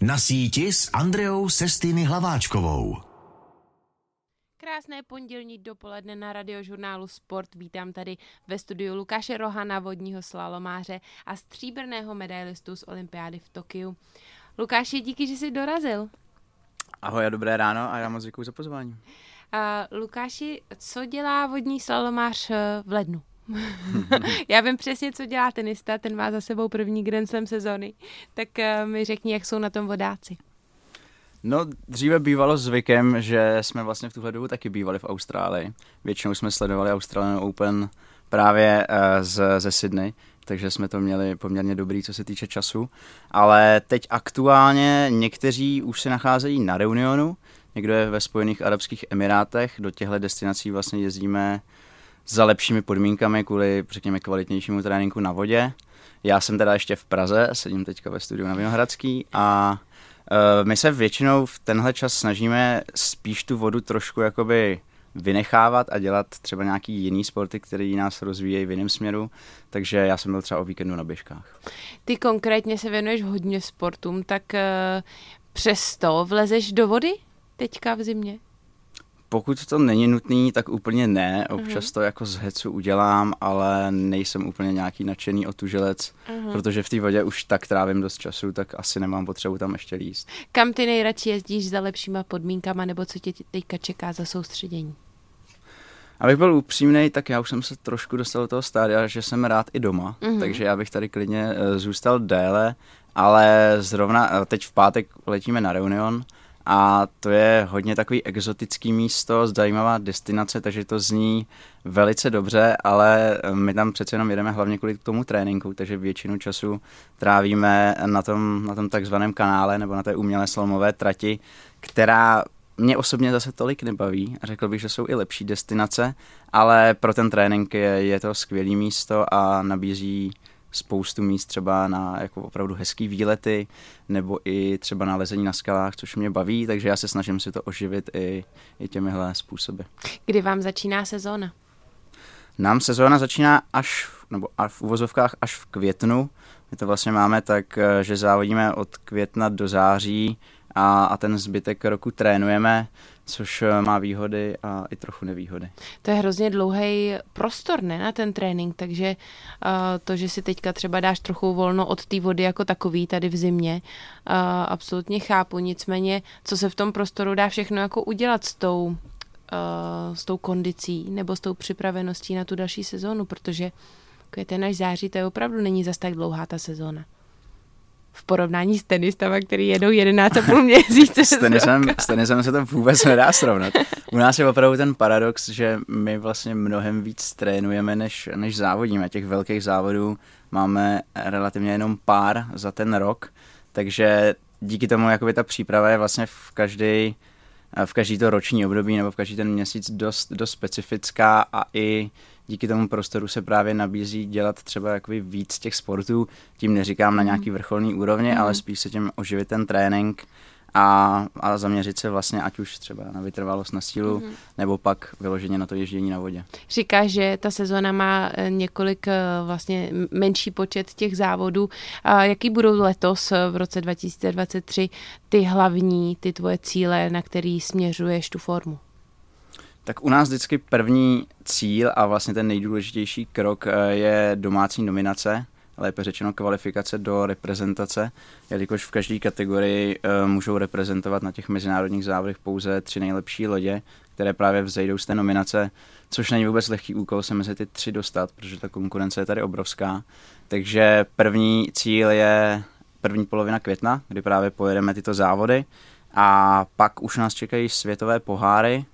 Na síti s Andreou Sestýny Hlaváčkovou. Krásné pondělní dopoledne na radiožurnálu Sport. Vítám tady ve studiu Lukáše Rohana, vodního slalomáře a stříbrného medailistu z olympiády v Tokiu. Lukáši, díky, že jsi dorazil. Ahoj a dobré ráno a já moc děkuji za pozvání. A Lukáši, co dělá vodní slalomář eh, v lednu? Já vím přesně, co dělá tenista, ten má za sebou první Grand Slam sezóny. Tak uh, mi řekni, jak jsou na tom vodáci. No, dříve bývalo zvykem, že jsme vlastně v tuhle dobu taky bývali v Austrálii. Většinou jsme sledovali Australian Open právě uh, z, ze Sydney, takže jsme to měli poměrně dobrý, co se týče času. Ale teď aktuálně někteří už se nacházejí na Reunionu, někdo je ve Spojených Arabských Emirátech, do těchto destinací vlastně jezdíme za lepšími podmínkami kvůli, řekněme, kvalitnějšímu tréninku na vodě. Já jsem teda ještě v Praze, sedím teďka ve studiu na Vinohradský a uh, my se většinou v tenhle čas snažíme spíš tu vodu trošku jakoby vynechávat a dělat třeba nějaký jiný sporty, který nás rozvíjejí v jiném směru, takže já jsem byl třeba o víkendu na běžkách. Ty konkrétně se věnuješ hodně sportům, tak uh, přesto vlezeš do vody teďka v zimě? Pokud to není nutný, tak úplně ne. Občas uh-huh. to jako z hecu udělám, ale nejsem úplně nějaký nadšený otužilec, uh-huh. protože v té vodě už tak trávím dost času, tak asi nemám potřebu tam ještě líst. Kam ty nejradši jezdíš za lepšíma podmínkama, nebo co tě teďka čeká za soustředění? Abych byl upřímný, tak já už jsem se trošku dostal do toho stádia, že jsem rád i doma, uh-huh. takže já bych tady klidně uh, zůstal déle, ale zrovna uh, teď v pátek letíme na Reunion, a to je hodně takový exotický místo, zajímavá destinace, takže to zní velice dobře, ale my tam přece jenom jedeme hlavně kvůli tomu tréninku, takže většinu času trávíme na tom, na tom takzvaném kanále nebo na té umělé slomové trati, která mě osobně zase tolik nebaví a řekl bych, že jsou i lepší destinace, ale pro ten trénink je, je to skvělé místo a nabízí spoustu míst třeba na jako opravdu hezký výlety nebo i třeba na lezení na skalách, což mě baví, takže já se snažím si to oživit i, i těmihle způsoby. Kdy vám začíná sezóna? Nám sezóna začíná až, nebo v uvozovkách až v květnu. My to vlastně máme tak, že závodíme od května do září a, a ten zbytek roku trénujeme což eh, má výhody a i trochu nevýhody. To je hrozně dlouhý prostor, ne, na ten trénink, takže uh, to, že si teďka třeba dáš trochu volno od té vody jako takový tady v zimě, uh, absolutně chápu, nicméně, co se v tom prostoru dá všechno jako udělat s tou, s tou kondicí nebo s tou připraveností na tu další sezónu, protože květen až září, to je opravdu není zas tak dlouhá ta sezóna v porovnání s tenistama, který jedou 11,5 měsíce. s, tenisem, s tenisem se to vůbec nedá srovnat. U nás je opravdu ten paradox, že my vlastně mnohem víc trénujeme, než, než závodíme. Těch velkých závodů máme relativně jenom pár za ten rok, takže díky tomu jakoby ta příprava je vlastně v každý v každý to roční období nebo v každý ten měsíc dost, dost specifická a i díky tomu prostoru se právě nabízí dělat třeba jakoby víc těch sportů, tím neříkám na mhm. nějaký vrcholný úrovni, mm. ale spíš se tím oživit ten trénink a, a zaměřit se vlastně ať už třeba na vytrvalost na sílu, mm. nebo pak vyloženě na to ježdění na vodě. Říká, že ta sezona má eh, několik eh, vlastně menší počet těch závodů. A jaký budou letos eh, v roce 2023 ty hlavní, ty tvoje cíle, na který směřuješ tu formu? Tak u nás vždycky první cíl a vlastně ten nejdůležitější krok eh, je domácí nominace, lépe řečeno kvalifikace do reprezentace, jelikož v každé kategorii eh, můžou reprezentovat na těch mezinárodních závodech pouze tři nejlepší lodě, které právě vzejdou z té nominace, což není vůbec lehký úkol se mezi ty tři dostat, protože ta konkurence je tady obrovská. Takže první cíl je první polovina května, kdy právě pojedeme tyto závody a pak už nás čekají světové poháry,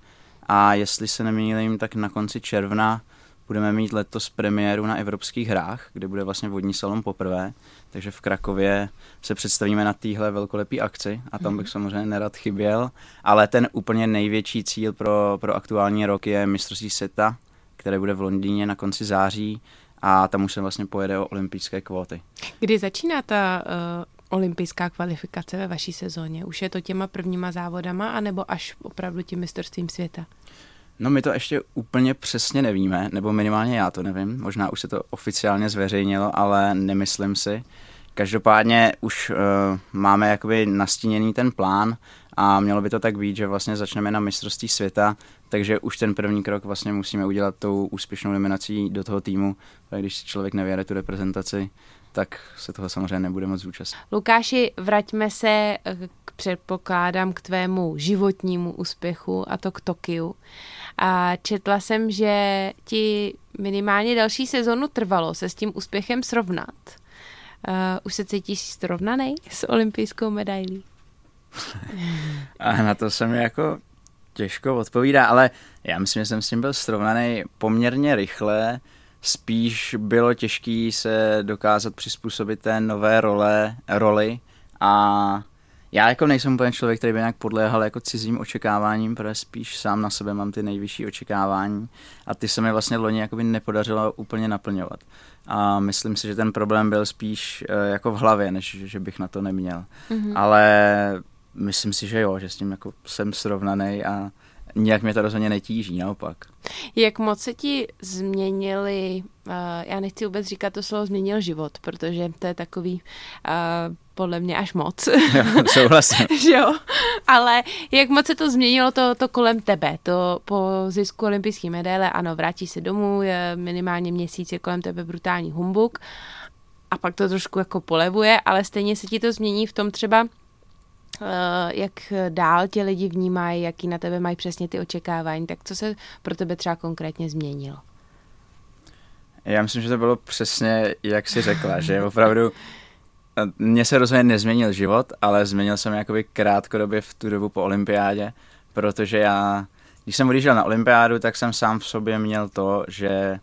a jestli se nemýlím, tak na konci června budeme mít letos premiéru na Evropských hrách, kde bude vlastně vodní salon poprvé, takže v Krakově se představíme na téhle velkolepý akci a tam bych mhm. samozřejmě nerad chyběl, ale ten úplně největší cíl pro, pro aktuální rok je mistrovství světa, které bude v Londýně na konci září a tam už se vlastně pojede o olympijské kvóty. Kdy začíná ta uh, olympijská kvalifikace ve vaší sezóně? Už je to těma prvníma závodama, anebo až opravdu tím mistrovstvím světa? No my to ještě úplně přesně nevíme, nebo minimálně já to nevím. Možná už se to oficiálně zveřejnilo, ale nemyslím si. Každopádně už uh, máme jakoby nastíněný ten plán a mělo by to tak být, že vlastně začneme na mistrovství světa, takže už ten první krok vlastně musíme udělat tou úspěšnou nominací do toho týmu, když si člověk nevěre tu reprezentaci, tak se toho samozřejmě nebude moc zúčastnit. Lukáši, vraťme se k předpokládám k tvému životnímu úspěchu a to k Tokiu. A četla jsem, že ti minimálně další sezonu trvalo se s tím úspěchem srovnat. Uh, už se cítíš srovnaný s olympijskou medailí? a na to se mi jako těžko odpovídá, ale já myslím, že jsem s tím byl srovnaný poměrně rychle. Spíš bylo těžké se dokázat přizpůsobit té nové role, roli a já jako nejsem úplně člověk, který by nějak podléhal jako cizím očekáváním, protože spíš sám na sebe mám ty nejvyšší očekávání a ty se mi vlastně loni jakoby nepodařilo úplně naplňovat. A myslím si, že ten problém byl spíš uh, jako v hlavě, než že bych na to neměl. Mm-hmm. Ale myslím si, že jo, že s tím jako jsem srovnaný a Nijak mě to rozhodně netíží, naopak. Jak moc se ti změnili, uh, já nechci vůbec říkat to slovo změnil život, protože to je takový uh, podle mě až moc. Jo, souhlasím. jo, ale jak moc se to změnilo to, to kolem tebe, to po zisku olympijské medaile, ano, vrátí se domů, je minimálně měsíc je kolem tebe brutální humbuk a pak to trošku jako polevuje, ale stejně se ti to změní v tom třeba, jak dál tě lidi vnímají, jaký na tebe mají přesně ty očekávání, tak co se pro tebe třeba konkrétně změnilo? Já myslím, že to bylo přesně, jak jsi řekla, že opravdu eh, mně se rozhodně nezměnil život, ale změnil jsem jakoby krátkodobě v tu dobu po olympiádě, protože já, když jsem odjížděl na olympiádu, tak jsem sám v sobě měl to, že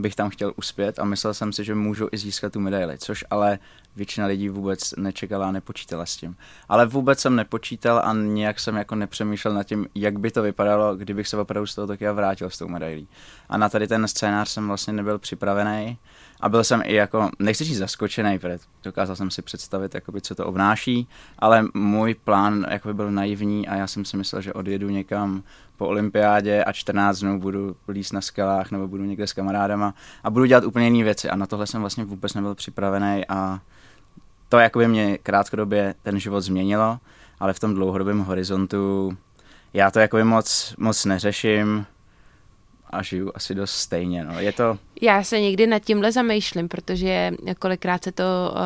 bych tam chtěl uspět a myslel jsem si, že můžu i získat tu medaili, což ale většina lidí vůbec nečekala a nepočítala s tím. Ale vůbec jsem nepočítal a nějak jsem jako nepřemýšlel nad tím, jak by to vypadalo, kdybych se opravdu z toho Tokia vrátil s tou medailí. A na tady ten scénář jsem vlastně nebyl připravený a byl jsem i jako, nechci říct zaskočený, protože dokázal jsem si představit, jakoby, co to obnáší, ale můj plán jakoby byl naivní a já jsem si myslel, že odjedu někam po olympiádě a 14 dnů budu líst na skalách nebo budu někde s kamarádama a budu dělat úplně jiné věci. A na tohle jsem vlastně vůbec nebyl připravený a to jakoby mě krátkodobě ten život změnilo, ale v tom dlouhodobém horizontu já to jakoby moc, moc neřeším, a žiju asi dost stejně. No. Je to... Já se někdy nad tímhle zamýšlím, protože kolikrát se to uh,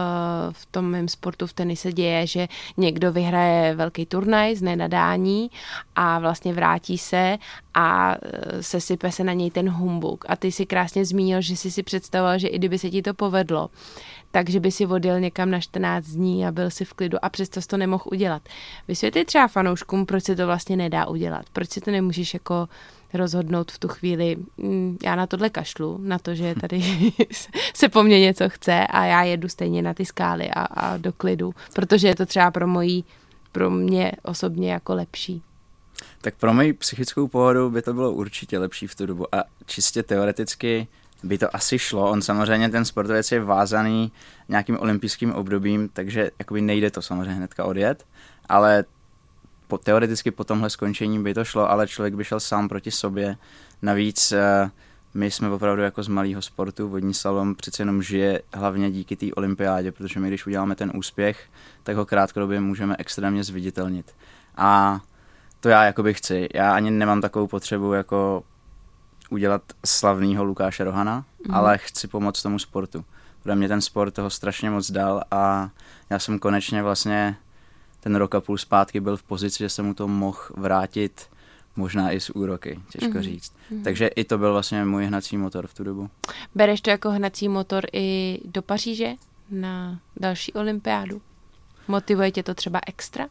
v tom mém sportu v tenise děje, že někdo vyhraje velký turnaj z nenadání a vlastně vrátí se a uh, sesype se na něj ten humbuk. A ty si krásně zmínil, že jsi si představoval, že i kdyby se ti to povedlo, takže by si odjel někam na 14 dní a byl si v klidu a přesto to nemohl udělat. Vysvětli třeba fanouškům, proč se to vlastně nedá udělat. Proč si to nemůžeš jako rozhodnout v tu chvíli, mm, já na tohle kašlu, na to, že tady se po mně něco chce a já jedu stejně na ty skály a, a do klidu, protože je to třeba pro mojí, pro mě osobně jako lepší. Tak pro moji psychickou pohodu by to bylo určitě lepší v tu dobu a čistě teoreticky by to asi šlo. On samozřejmě ten sportovec je vázaný nějakým olympijským obdobím, takže jakoby nejde to samozřejmě hnedka odjet, ale po, teoreticky po tomhle skončení by to šlo, ale člověk by šel sám proti sobě. Navíc uh, my jsme opravdu jako z malého sportu, vodní slalom přece jenom žije hlavně díky té olympiádě, protože my když uděláme ten úspěch, tak ho krátkodobě můžeme extrémně zviditelnit. A to já jakoby chci. Já ani nemám takovou potřebu jako udělat slavného Lukáše Rohana, mm. ale chci pomoct tomu sportu. Pro mě ten sport toho strašně moc dal a já jsem konečně vlastně ten rok a půl zpátky byl v pozici, že jsem mu to mohl vrátit možná i s úroky, těžko mm-hmm. říct. Mm-hmm. Takže i to byl vlastně můj hnací motor v tu dobu. Bereš to jako hnací motor i do Paříže na další olympiádu? Motivuje tě to třeba extra?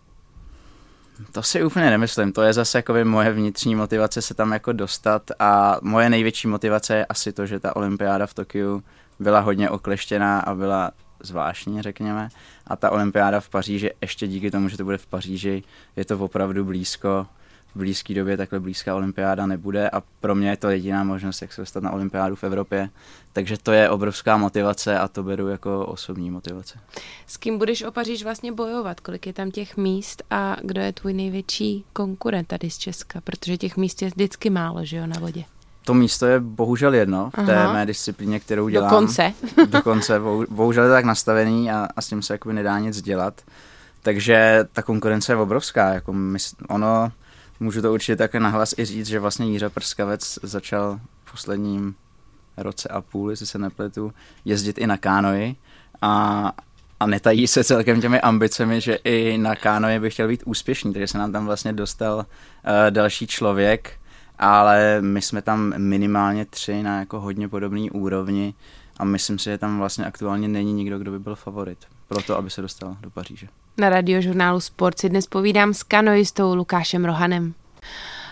To si úplně nemyslím, to je zase jako moje vnitřní motivace se tam jako dostat a moje největší motivace je asi to, že ta olympiáda v Tokiu byla hodně okleštěná a byla zvláštní, řekněme. A ta olympiáda v Paříži, ještě díky tomu, že to bude v Paříži, je to opravdu blízko. V blízké době takhle blízká olympiáda nebude a pro mě je to jediná možnost, jak se dostat na olympiádu v Evropě. Takže to je obrovská motivace a to beru jako osobní motivace. S kým budeš o Paříž vlastně bojovat? Kolik je tam těch míst a kdo je tvůj největší konkurent tady z Česka? Protože těch míst je vždycky málo, že jo, na vodě. To místo je bohužel jedno v té Aha. mé disciplíně, kterou dělám. Dokonce. Dokonce, bohu- bohužel je tak nastavený a, a s tím se jakoby nedá nic dělat. Takže ta konkurence je obrovská. Jako mys- ono, můžu to určitě také nahlas i říct, že vlastně Jiřa Prskavec začal v posledním roce a půl, jestli se nepletu, jezdit i na kánoji a, a netají se celkem těmi ambicemi, že i na kánoji by chtěl být úspěšný, takže se nám tam vlastně dostal uh, další člověk, ale my jsme tam minimálně tři na jako hodně podobný úrovni a myslím si, že tam vlastně aktuálně není nikdo, kdo by byl favorit pro to, aby se dostal do Paříže. Na radiožurnálu Sport si dnes povídám s kanoistou Lukášem Rohanem.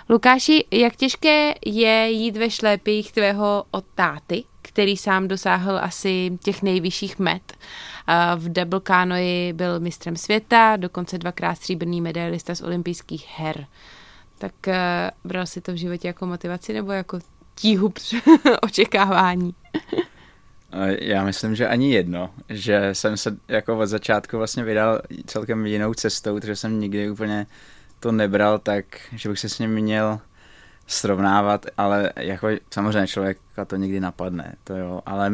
Lukáši, jak těžké je jít ve šlépích tvého od táty, který sám dosáhl asi těch nejvyšších met. V double kanoji byl mistrem světa, dokonce dvakrát stříbrný medailista z olympijských her. Tak eh, bral si to v životě jako motivaci nebo jako tíhu očekávání? Já myslím, že ani jedno, že jsem se jako od začátku vlastně vydal celkem jinou cestou, takže jsem nikdy úplně to nebral tak, že bych se s ním měl srovnávat, ale jako samozřejmě člověka to nikdy napadne, to jo, ale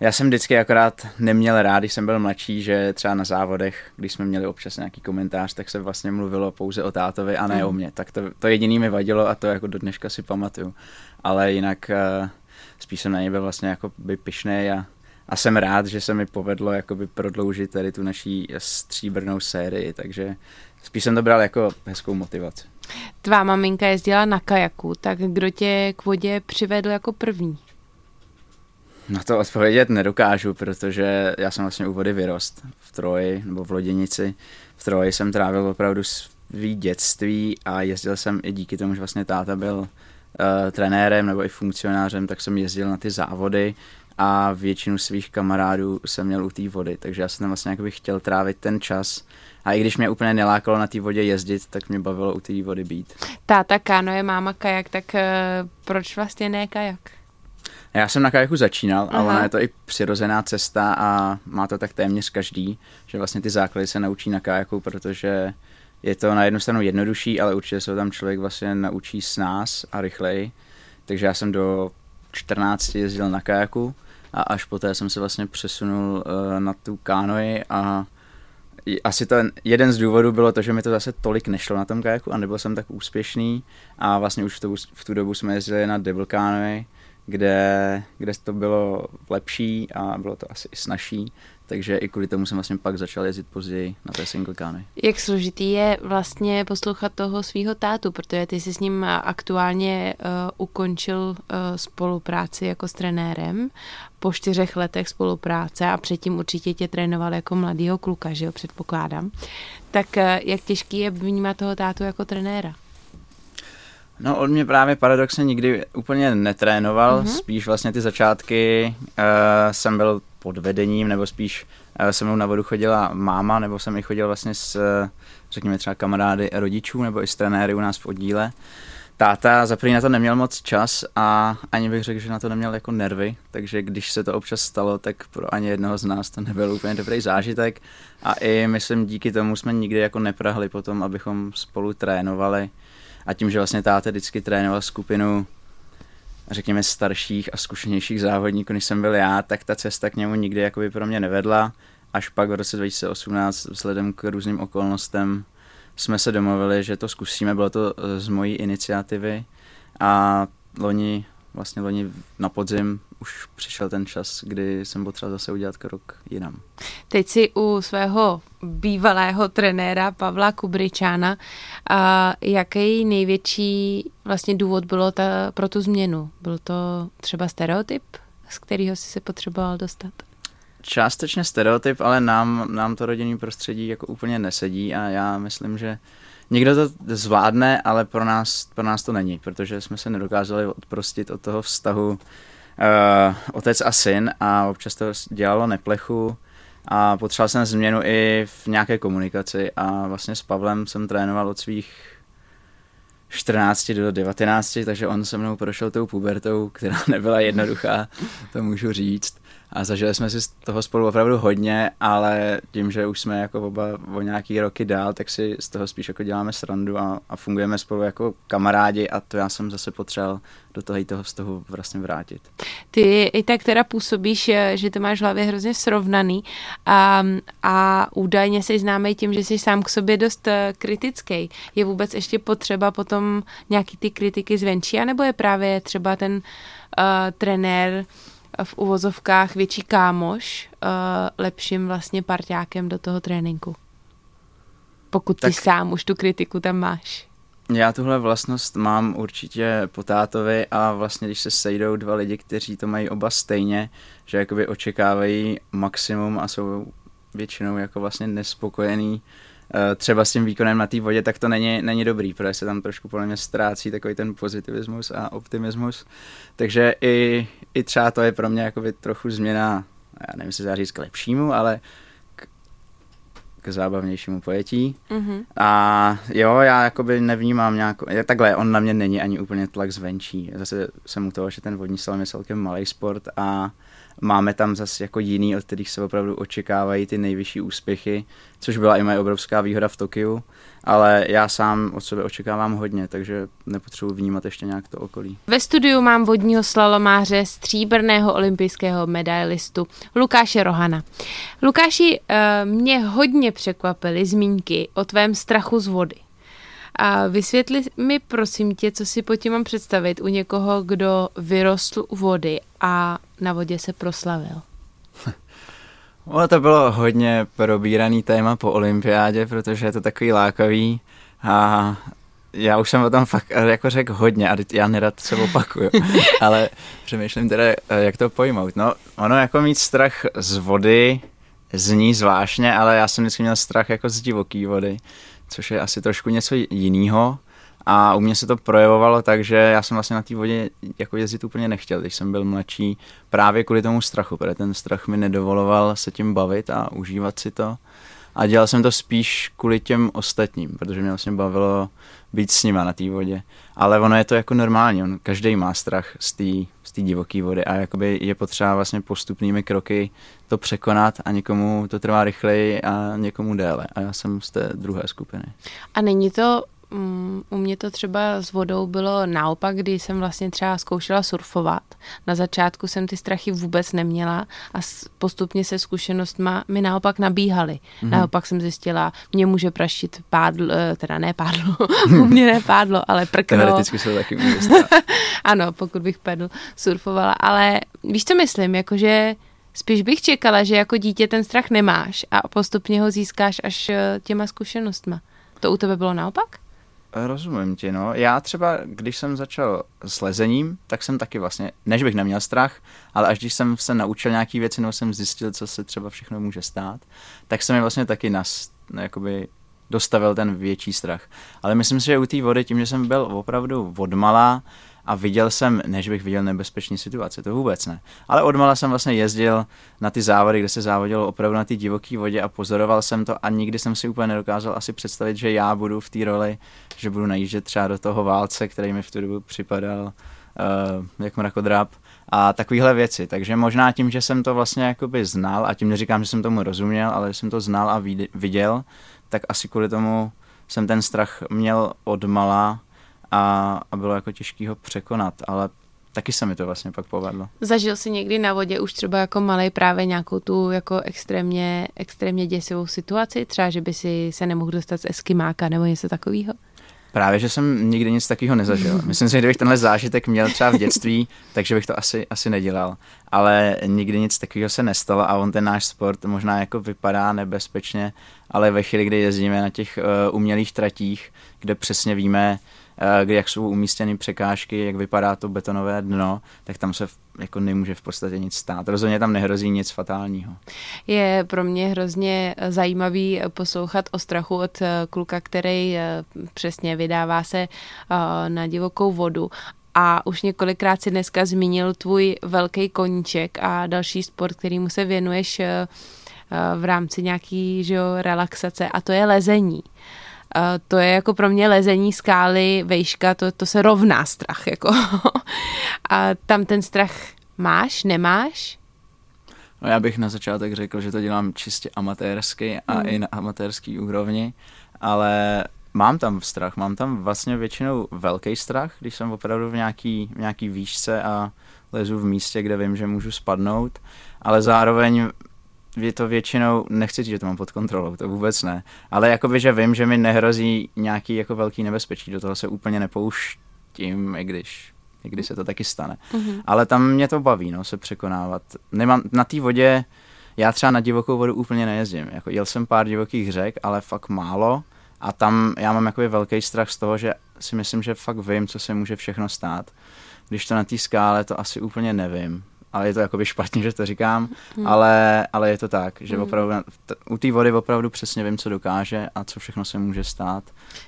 já jsem vždycky akorát neměl rád, když jsem byl mladší, že třeba na závodech, když jsme měli občas nějaký komentář, tak se vlastně mluvilo pouze o tátovi a ne o mně. Tak to, to jediný mi vadilo a to jako do dneška si pamatuju. Ale jinak eh, spíš jsem na něj byl vlastně jako by pyšnej a, a jsem rád, že se mi povedlo jakoby prodloužit tady tu naší stříbrnou sérii, takže spíš jsem to bral jako hezkou motivaci. Tvá maminka jezdila na kajaku, tak kdo tě k vodě přivedl jako první? Na to odpovědět nedokážu, protože já jsem vlastně u vody vyrost v Troji nebo v Loděnici. V Troji jsem trávil opravdu svý dětství a jezdil jsem i díky tomu, že vlastně táta byl uh, trenérem nebo i funkcionářem, tak jsem jezdil na ty závody a většinu svých kamarádů jsem měl u té vody, takže já jsem tam vlastně jakoby chtěl trávit ten čas a i když mě úplně nelákalo na té vodě jezdit, tak mě bavilo u té vody být. Táta kanoje, máma kajak, tak uh, proč vlastně ne kajak? Já jsem na kajaku začínal, Aha. ale ona je to i přirozená cesta a má to tak téměř každý, že vlastně ty základy se naučí na kajaku, protože je to na jednu stranu jednodušší, ale určitě se tam člověk vlastně naučí s nás a rychleji. Takže já jsem do 14 jezdil na kajaku a až poté jsem se vlastně přesunul uh, na tu kánoji a asi ten jeden z důvodů bylo to, že mi to zase tolik nešlo na tom kajaku a nebyl jsem tak úspěšný a vlastně už v tu, v tu dobu jsme jezdili na double canoe, kde, kde to bylo lepší a bylo to asi i snažší, takže i kvůli tomu jsem vlastně pak začal jezdit později na té single canoe. Jak složitý je vlastně poslouchat toho svého tátu, protože ty jsi s ním aktuálně uh, ukončil uh, spolupráci jako s trenérem po čtyřech letech spolupráce a předtím určitě tě trénoval jako mladýho kluka, že jo, předpokládám. Tak uh, jak těžký je vnímat toho tátu jako trenéra? No on mě právě paradoxně nikdy úplně netrénoval, Mhm. mm-hmm. spíš vlastně ty začátky uh, jsem byl pod vedením, nebo spíš uh, se mnou na vodu chodila máma, nebo jsem i chodil vlastně s, uh, řekněme třeba kamarády rodičů, nebo i s trenéry u nás v oddíle. Táta za první na to neměl moc čas a ani bych řekl, že na to neměl jako nervy, takže když se to občas stalo, tak pro ani jednoho z nás to nebyl úplně dobrý zážitek a i myslím díky tomu jsme nikdy jako neprahli potom, abychom spolu trénovali a tím, že vlastně táta vždycky trénoval skupinu řekněme starších a zkušenějších závodníků, než jsem byl já, tak ta cesta k němu nikdy jakoby pro mě nevedla. Až pak v roce 2018 vzhledem k různým okolnostem jsme se domluvili, že to zkusíme, bylo to eh, z mojí iniciativy a loni, vlastně loni na podzim už přišel ten čas, kdy jsem potřeboval zase udělat krok jinam. Teď si u svého bývalého trenéra Pavla Kubričána. A jaký největší vlastně důvod bylo ta, pro tu změnu? Byl to třeba stereotyp, z kterého jsi se potřeboval dostat? částečně stereotyp, ale nám, nám to rodinný prostředí jako úplně nesedí a já myslím, že někdo to zvládne, ale pro nás, pro nás to není, protože jsme se nedokázali odprostit od toho vztahu uh, otec a syn a občas to dělalo neplechu a potřeboval jsem změnu i v nějaké komunikaci a vlastně s Pavlem jsem trénoval od svých 14 do 19, takže on se mnou prošel tou pubertou, která nebyla jednoduchá, to můžu říct. A zažili jsme si z toho spolu opravdu hodně, ale tím, že už jsme jako oba o nějaký roky dál, tak si z toho spíš jako děláme srandu a, a fungujeme spolu jako kamarádi a to já jsem zase potřeboval do toho, toho z toho vlastně vrátit. Ty i tak teda působíš, eh, že to máš v hlavě hrozně srovnaný a, a údajně jsi známý tím, že jsi sám k sobě dost eh, kritický. Je vůbec ještě potřeba potom nějaký ty kritiky zvenčí, anebo je právě třeba ten uh, trenér v uvozovkách větší kámoš uh, lepším vlastně parťákem do toho tréninku? Pokud ty tak... sám už tu kritiku tam máš. Já tuhle vlastnost mám určitě po tátovi a vlastně když se sejdou dva lidi, kteří to mají oba stejně, že jakoby očekávají maximum a jsou většinou jako vlastně nespokojený Eh, třeba s tím výkonem na té vodě, tak to není, není dobrý, protože se tam trošku podle mě ztrácí takový ten pozitivismus a optimismus. Takže i, i třeba to je pro mě jakoby trochu změna, já nevím, jestli říct k lepšímu, ale k, k zábavnějšímu pojetí. Mm-hmm. A jo, já jakoby nevnímám nějakou, takhle, on na mě není ani úplně tlak zvenčí. Zase jsem u toho, že ten vodní slalom je celkem malý sport a máme tam zase jako jiný, od kterých se opravdu očekávají ty nejvyšší úspěchy, což byla i moje obrovská výhoda v Tokiu, ale já sám od sebe očekávám hodně, takže nepotřebuji vnímat ještě nějak to okolí. Ve studiu mám vodního slalomáře, stříbrného olympijského medailistu Lukáše Rohana. Lukáši, eh, mě hodně překvapily zmínky o tvém strachu z vody. A vysvětli mi prosím tě, co si po tím mám představit u někoho, kdo vyrostl u vody a na vodě se proslavil. Ono to bylo hodně probíraný téma po olympiádě, protože je to takový lákavý a já už jsem o tom fakt jako řekl hodně a já nerad se opakuju, ale přemýšlím teda, jak to pojmout. No, ono jako mít strach z vody zní zvláštně, ale já jsem vždycky měl strach jako z divoký vody, což je asi trošku něco jiného. A u mě se to projevovalo tak, že já jsem vlastně na té vodě jako jezdit úplně nechtěl, když jsem byl mladší, právě kvůli tomu strachu, protože ten strach mi nedovoloval se tím bavit a užívat si to. A dělal jsem to spíš kvůli těm ostatním, protože mě vlastně bavilo být s nima na té vodě. Ale ono je to jako normální, on, každý má strach z té z divoké vody a jakoby je potřeba vlastně postupnými kroky to překonat a někomu to trvá rychleji a někomu déle. A já jsem z té druhé skupiny. A není to Mm, u mě to třeba s vodou bylo naopak, kdy jsem vlastně třeba zkoušela surfovat. Na začátku jsem ty strachy vůbec neměla a postupně se zkušenostma mi naopak nabíhaly. Mm-hmm. Naopak jsem zjistila, mě může praštit pádlo, eh, teda ne pádlo, u mě ne pádlo, ale prkno. Teoreticky se taky může Ano, pokud bych pedl surfovala, ale víš, co myslím, jakože Spíš bych čekala, že jako dítě ten strach nemáš a postupně ho získáš až eh, těma zkušenostma. To u tebe bylo naopak? Rozumím ti, no. Já třeba, když jsem začal s lezením, tak jsem taky vlastně, než bych neměl strach, ale až když jsem se naučil nějaký věci, nebo jsem zjistil, co se třeba všechno může stát, tak jsem mi vlastně taky nas, jakoby dostavil ten větší strach. Ale myslím si, že u té vody, tím, že jsem byl opravdu odmala a viděl jsem, než bych viděl nebezpečné situace, to vůbec ne. Ale odmala jsem vlastně jezdil na ty závody, kde se závodilo opravdu na té divoké vodě a pozoroval jsem to a nikdy jsem si úplně nedokázal asi představit, že já budu v té roli, že budu najíždět třeba do toho válce, který mi v tu dobu připadal uh, jak mrakodrap a takovéhle věci. Takže možná tím, že jsem to vlastně jakoby znal a tím neříkám, že jsem tomu rozuměl, ale jsem to znal a viděl, tak asi kvůli tomu jsem ten strach měl odmala a, a bylo jako těžký ho překonat, ale taky se mi to vlastně pak povedlo. Zažil jsi někdy na vodě už třeba jako malý právě nějakou tu jako extrémně, extrémně děsivou situaci? Třeba, že by si se nemohl dostat z eskimáka nebo něco takového? Právě, že jsem nikdy nic takového nezažil. Myslím si, že kdybych tenhle zážitek měl třeba v dětství, takže bych to asi, asi nedělal. Ale nikdy nic takového se nestalo a on ten náš sport možná jako vypadá nebezpečně, ale ve chvíli, kdy jezdíme na těch uh, umělých tratích, kde přesně víme, Eh, kde jak jsou umístěny překážky, jak vypadá to betonové dno, tak tam se jako nemůže v podstatě nic stát. Rozhodně tam nehrozí nic fatálního. Je pro mě hrozně zajímavý poslouchat o strachu od eh, kluka, který eh, přesně vydává se na divokou vodu a už několikrát si dneska zmínil tvůj velký koníček a další sport, kterýmu se věnuješ v rámci nějaký že jo, relaxace a to je lezení. Uh, to je jako pro mě lezení skály, vejška, to, to se rovná strach. Jako. a tam ten strach máš, nemáš? No já bych na začátek řekl, že to dělám čistě amatérsky a mm. i na amatérský úrovni, ale mám tam strach, mám tam vlastně většinou velký strach, když jsem opravdu v nějaký, v nějaký výšce a lezu v místě, kde vím, že můžu spadnout, ale zároveň je to většinou, nechci říct, že to mám pod kontrolou, to vůbec ne, ale jakoby, že vím, že mi nehrozí nějaký jako velký nebezpečí, do toho se úplně nepouštím, i když někdy se to taky stane. Mm-hmm. Ale tam mě to baví, no, se překonávat. Nemám, na té vodě, já třeba na divokou vodu úplně nejezdím. Jako, jel jsem pár divokých řek, ale fakt málo. A tam já mám jakoby velký strach z toho, že si myslím, že fakt vím, co se může všechno stát. Když to na té skále, to asi úplně nevím ale je to jakoby špatně, že to říkám, hmm. ale, ale je to tak, že hmm. opravdu t- u té vody opravdu přesně vím, co dokáže a co všechno se může stát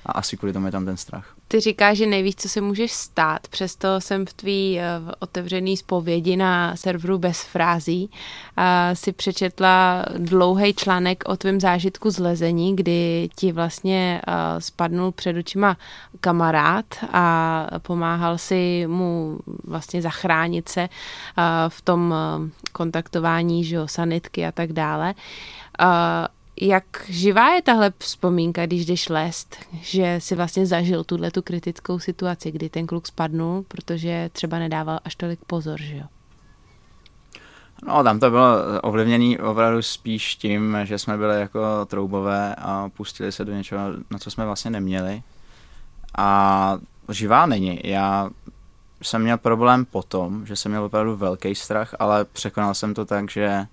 a asi kvůli tomu je tam ten strach. Ty říkáš, že nevíš, co se může stát, přesto jsem v tvý uh, otevřený zpovědi na serveru bez frází uh, si přečetla dlouhý článek o tvém zážitku z lezení, kdy ti vlastně uh, spadnul před očima kamarád a pomáhal si mu vlastně zachránit se uh, v tom uh, kontaktování, že jo, sanitky a tak dále. Uh, jak živá je tahle vzpomínka, když jdeš lest, že si vlastně zažil tuhle tu kritickou situaci, kdy ten kluk spadnul, protože třeba nedával až tolik pozor, že jo? No, tam to bylo ovlivněné opravdu spíš tím, že jsme byli jako troubové a pustili se do něčeho, na co jsme vlastně neměli. A živá není. Já jsem měl problém potom, že jsem měl opravdu velký strach, ale překonal jsem to tak, že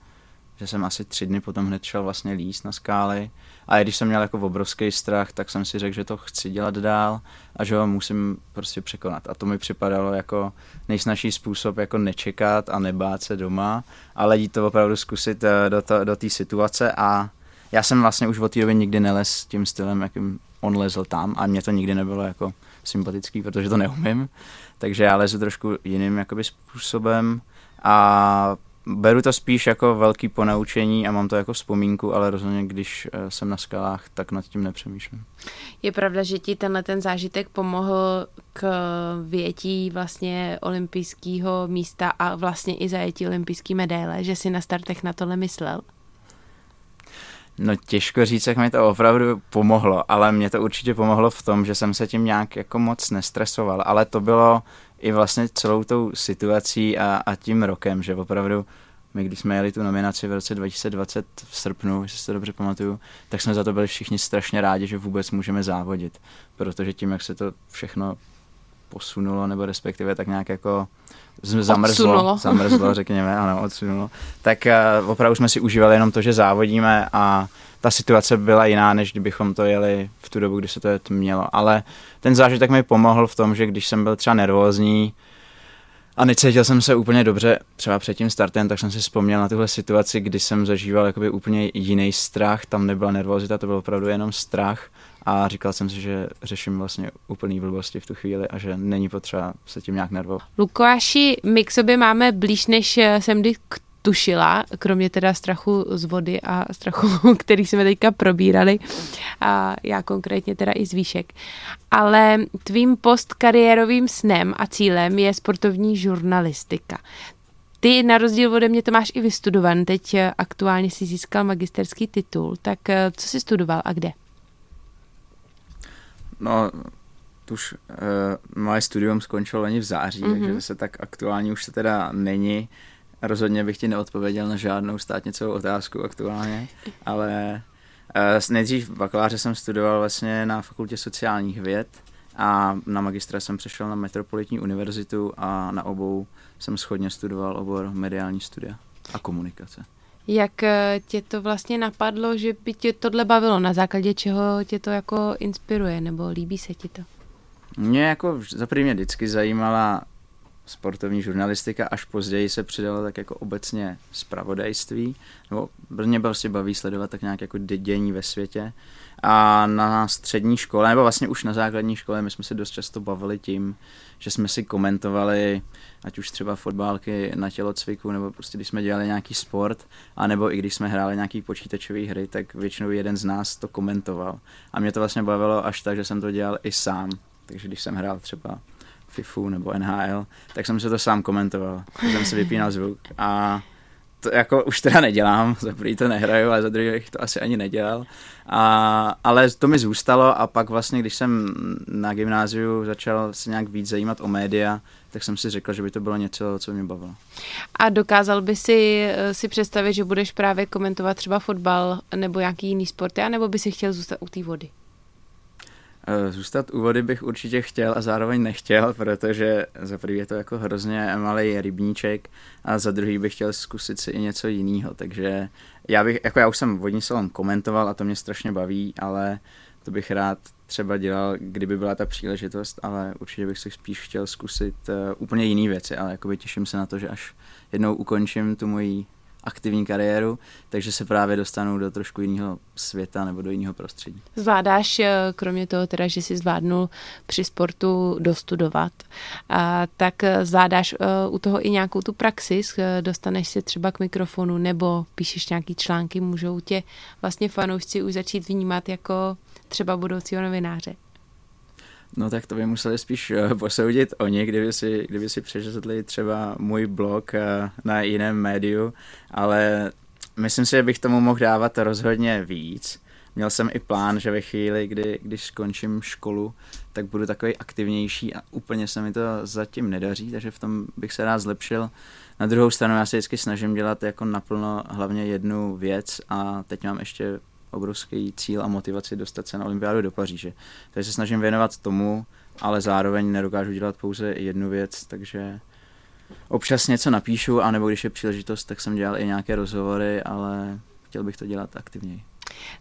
že jsem asi tři dny potom hned šel vlastně líst na skály. A i když jsem měl jako obrovský strach, tak jsem si řekl, že to chci dělat dál a že ho musím prostě překonat. A to mi připadalo jako nejsnažší způsob jako nečekat a nebát se doma, ale jít to opravdu zkusit eh, do, té situace a já jsem vlastně už od té doby nikdy nelez tím stylem, jakým on lezl tam a mě to nikdy nebylo jako sympatický, protože to neumím. Takže já lezu trošku jiným jakoby způsobem a beru to spíš jako velký ponaučení a mám to jako vzpomínku, ale rozhodně, když eh, jsem na skalách, tak nad tím nepřemýšlím. Je pravda, že ti tenhle ten zážitek pomohl k větí vlastně olympijského místa a vlastně i zajetí olympijské medaile, že si na startech na tohle myslel? No těžko říct, jak mi to opravdu pomohlo, ale mě to určitě pomohlo v tom, že jsem se tím nějak jako moc nestresoval, ale to bylo i vlastně celou tou situací a, a tím rokem, že opravdu my, když jsme jeli tu nominaci v roce 2020 v srpnu, jestli se dobře pamatuju, tak jsme za to byli všichni strašně rádi, že vůbec můžeme závodit, protože tím, jak se to všechno posunulo, nebo respektive tak nějak jako zamrzlo, odsunulo. zamrzlo, řekněme, ano, odsunulo, tak uh, opravdu jsme si užívali jenom to, že závodíme a ta situace byla jiná, než kdybychom to jeli v tu dobu, kdy se to mělo. Ale ten zážitek mi pomohl v tom, že když jsem byl třeba nervózní a necítil jsem se úplně dobře třeba před tím startem, tak jsem si vzpomněl na tuhle situaci, kdy jsem zažíval jakoby úplně jiný strach, tam nebyla nervozita, to byl opravdu jenom strach a říkal jsem si, že řeším vlastně úplný blbosti v tu chvíli a že není potřeba se tím nějak nervovat. Lukáši, my k sobě máme blíž, než jsem k tušila, kromě teda strachu z vody a strachu, který jsme teďka probírali, a já konkrétně teda i z výšek. Ale tvým postkariérovým snem a cílem je sportovní žurnalistika. Ty na rozdíl ode mě to máš i vystudovan, teď aktuálně si získal magisterský titul, tak eh, co jsi studoval a kde? No, už uh, moje studium skončilo ani v září, mm-hmm. takže se tak aktuálně už se teda není. Rozhodně bych ti neodpověděl na žádnou státnicovou otázku aktuálně, ale uh, nejdřív v bakaláře jsem studoval vlastně na fakultě sociálních věd a na magistra jsem přešel na Metropolitní univerzitu a na obou jsem schodně studoval obor mediální studia a komunikace. Jak eh, tě to vlastně napadlo, že by tě tohle bavilo? Na základě čeho tě to jako inspiruje nebo líbí se ti to? Mě jako za mě vždycky zajímala sportovní žurnalistika, až později se přidalo tak jako obecně zpravodajství, nebo mě prostě baví sledovat tak nějak jako dění ve světě. A na střední škole, nebo vlastně už na základní škole, my jsme se dost často bavili tím, že jsme si komentovali, ať už třeba fotbálky na tělocviku, nebo prostě když jsme dělali nějaký sport, anebo i když jsme hráli nějaký počítačové hry, tak většinou jeden z nás to komentoval. A mě to vlastně bavilo až tak, že jsem to dělal i sám. Takže když jsem hrál třeba FIFU nebo NHL, tak jsem se to sám komentoval. Jsem si vypínal zvuk a to jako už teda nedělám, za prvý to nehraju, ale za druhý bych to asi ani nedělal. A, ale to mi zůstalo a pak vlastně, když jsem na gymnáziu začal se nějak víc zajímat o média, tak jsem si řekl, že by to bylo něco, co mě bavilo. A dokázal by si, eh, si představit, že budeš právě komentovat třeba fotbal nebo nějaký jiný sport, nebo by si chtěl zůstat u té vody? Eh, zůstat u vody bych určitě chtěl a zároveň nechtěl, protože za prvý je to jako hrozně malý rybníček a za druhý bych chtěl zkusit si i něco jiného, takže já bych, jako já už jsem vodní salon komentoval a to mě strašně baví, ale to bych rád třeba dělal, kdyby byla ta příležitost, ale určitě bych si spíš chtěl zkusit uh, úplně jiné věci, ale jakoby těším se na to, že až jednou ukončím tu moji aktivní kariéru, takže se právě dostanu do trošku jiného světa nebo do jiného prostředí. Zvládáš, eh, kromě toho teda, že si zvládnul při sportu dostudovat, a, tak eh, zvládáš uh, u toho i nějakou tu praxi, dostaneš se třeba k mikrofonu nebo píšeš nějaký články, můžou tě vlastně fanoušci už začít vnímat jako třeba budoucího novináře. No tak to by museli spíš eh, posoudit oni, kdyby si, kdyby si přečetli třeba můj blog eh, na jiném médiu, ale myslím si, že bych tomu mohl dávat rozhodně víc. Měl jsem i plán, že ve chvíli, kdy, když skončím školu, tak budu takový aktivnější a úplně se mi to zatím nedaří, takže v tom bych se rád zlepšil. Na druhou stranu já se vždycky snažím dělat jako naplno hlavně jednu věc a teď mám ještě obrovský cíl a motivaci dostat se na olympiádu do Paříže. Takže se snažím věnovat tomu, ale zároveň nedokážu dělat pouze jednu věc, takže občas něco napíšu, anebo když je příležitost, tak jsem dělal i nějaké rozhovory, ale chtěl bych to dělat aktivněji.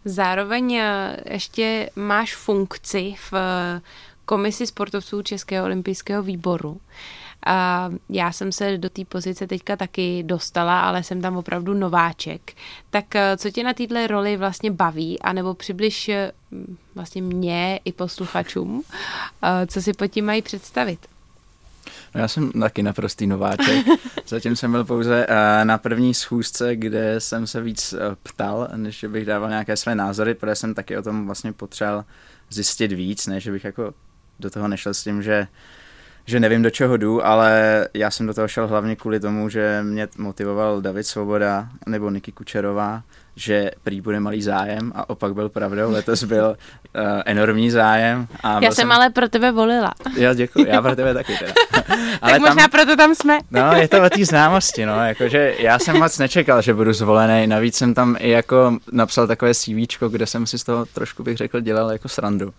Zároveň eh, ještě máš funkci v eh, komisi sportovců Českého olympijského výboru. A já jsem se do té pozice teďka taky dostala, ale jsem tam opravdu nováček. Tak eh, co tě na této roli vlastně baví, anebo přibliž eh, vlastně mě i posluchačům, eh, co si pod tím mají představit? No já jsem taky naprostý nováček. Zatím jsem byl pouze na první schůzce, kde jsem se víc ptal, než bych dával nějaké své názory, protože jsem taky o tom vlastně potřeboval zjistit víc, než bych jako do toho nešel s tím, že že nevím, do čeho jdu, ale já jsem do toho šel hlavně kvůli tomu, že mě motivoval David Svoboda nebo Niky Kučerová, že prý bude malý zájem a opak byl pravdou, letos byl uh, enormní zájem. A já jsem, jsem ale pro tebe volila. Já děkuji, já pro tebe taky teda. ale tak možná tam, proto tam jsme. no, je to o té známosti, no, jakože já jsem moc nečekal, že budu zvolený, navíc jsem tam i jako napsal takové CV, kde jsem si z toho trošku bych řekl dělal jako srandu.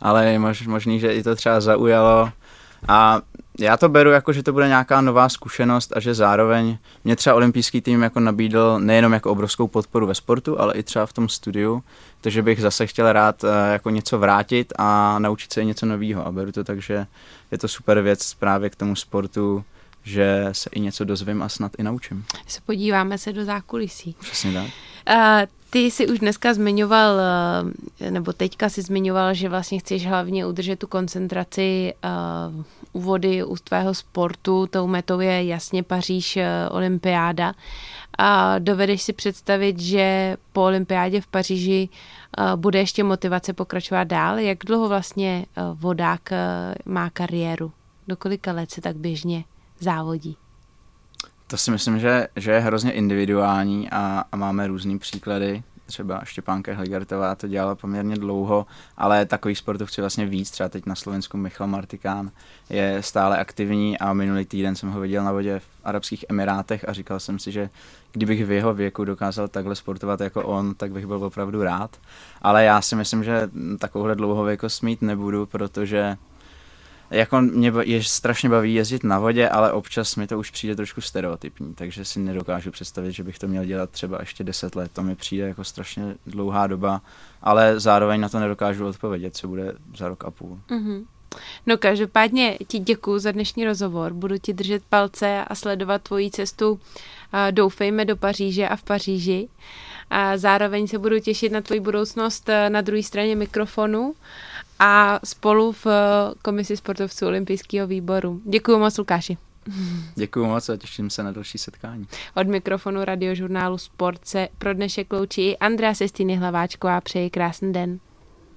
Ale je mož, možný, že i to třeba zaujalo a já to beru jako, že to bude nějaká nová zkušenost a že zároveň mě třeba olympijský tým jako nabídl nejenom jako obrovskou podporu ve sportu, ale i třeba v tom studiu, takže bych zase chtěl rád eh, jako něco vrátit a naučit se něco nového a beru to tak, že je to super věc právě k tomu sportu, že se i něco dozvím a snad i naučím. Se podíváme se do zákulisí. Přesně tak. Uh, ty jsi už dneska zmiňoval, eh, nebo teďka si zmiňoval, že vlastně chceš hlavně udržet tu koncentraci uh, u vody, u tvého sportu. Tou metou je jasně Paříž uh, olympiáda. A dovedeš si představit, že po olympiádě v Paříži bude ještě motivace pokračovat dál? Jak dlouho vlastně vodák má kariéru? Do kolika let se tak běžně závodí? To si myslím, že, že je hrozně individuální a, a máme různý příklady. Třeba Štěpánka Hligertová to dělala poměrně dlouho, ale takových sportovců vlastně víc. Třeba teď na Slovensku Michal Martikán je stále aktivní a minulý týden jsem ho viděl na vodě v Arabských Emirátech a říkal jsem si, že kdybych v jeho věku dokázal takhle sportovat jako on, tak bych byl opravdu rád. Ale já si myslím, že takovouhle dlouhověkost mít nebudu, protože jako mě je strašně baví jezdit na vodě, ale občas mi to už přijde trošku stereotypní, takže si nedokážu představit, že bych to měl dělat třeba ještě 10 let. To mi přijde jako strašně dlouhá doba, ale zároveň na to nedokážu odpovědět, co bude za rok a půl. Mm-hmm. No každopádně ti děkuji za dnešní rozhovor. Budu ti držet palce a sledovat tvoji cestu. Doufejme do Paříže a v Paříži. A zároveň se budu těšit na tvoji budoucnost na druhé straně mikrofonu a spolu v eh, komisi sportovců olympijského výboru. Děkuji moc, Lukáši. Děkuji moc a těším se na další setkání. Od mikrofonu radiožurnálu Sport se pro dnešek loučí Andrea Sestýny Hlaváčková. Přeji krásný den.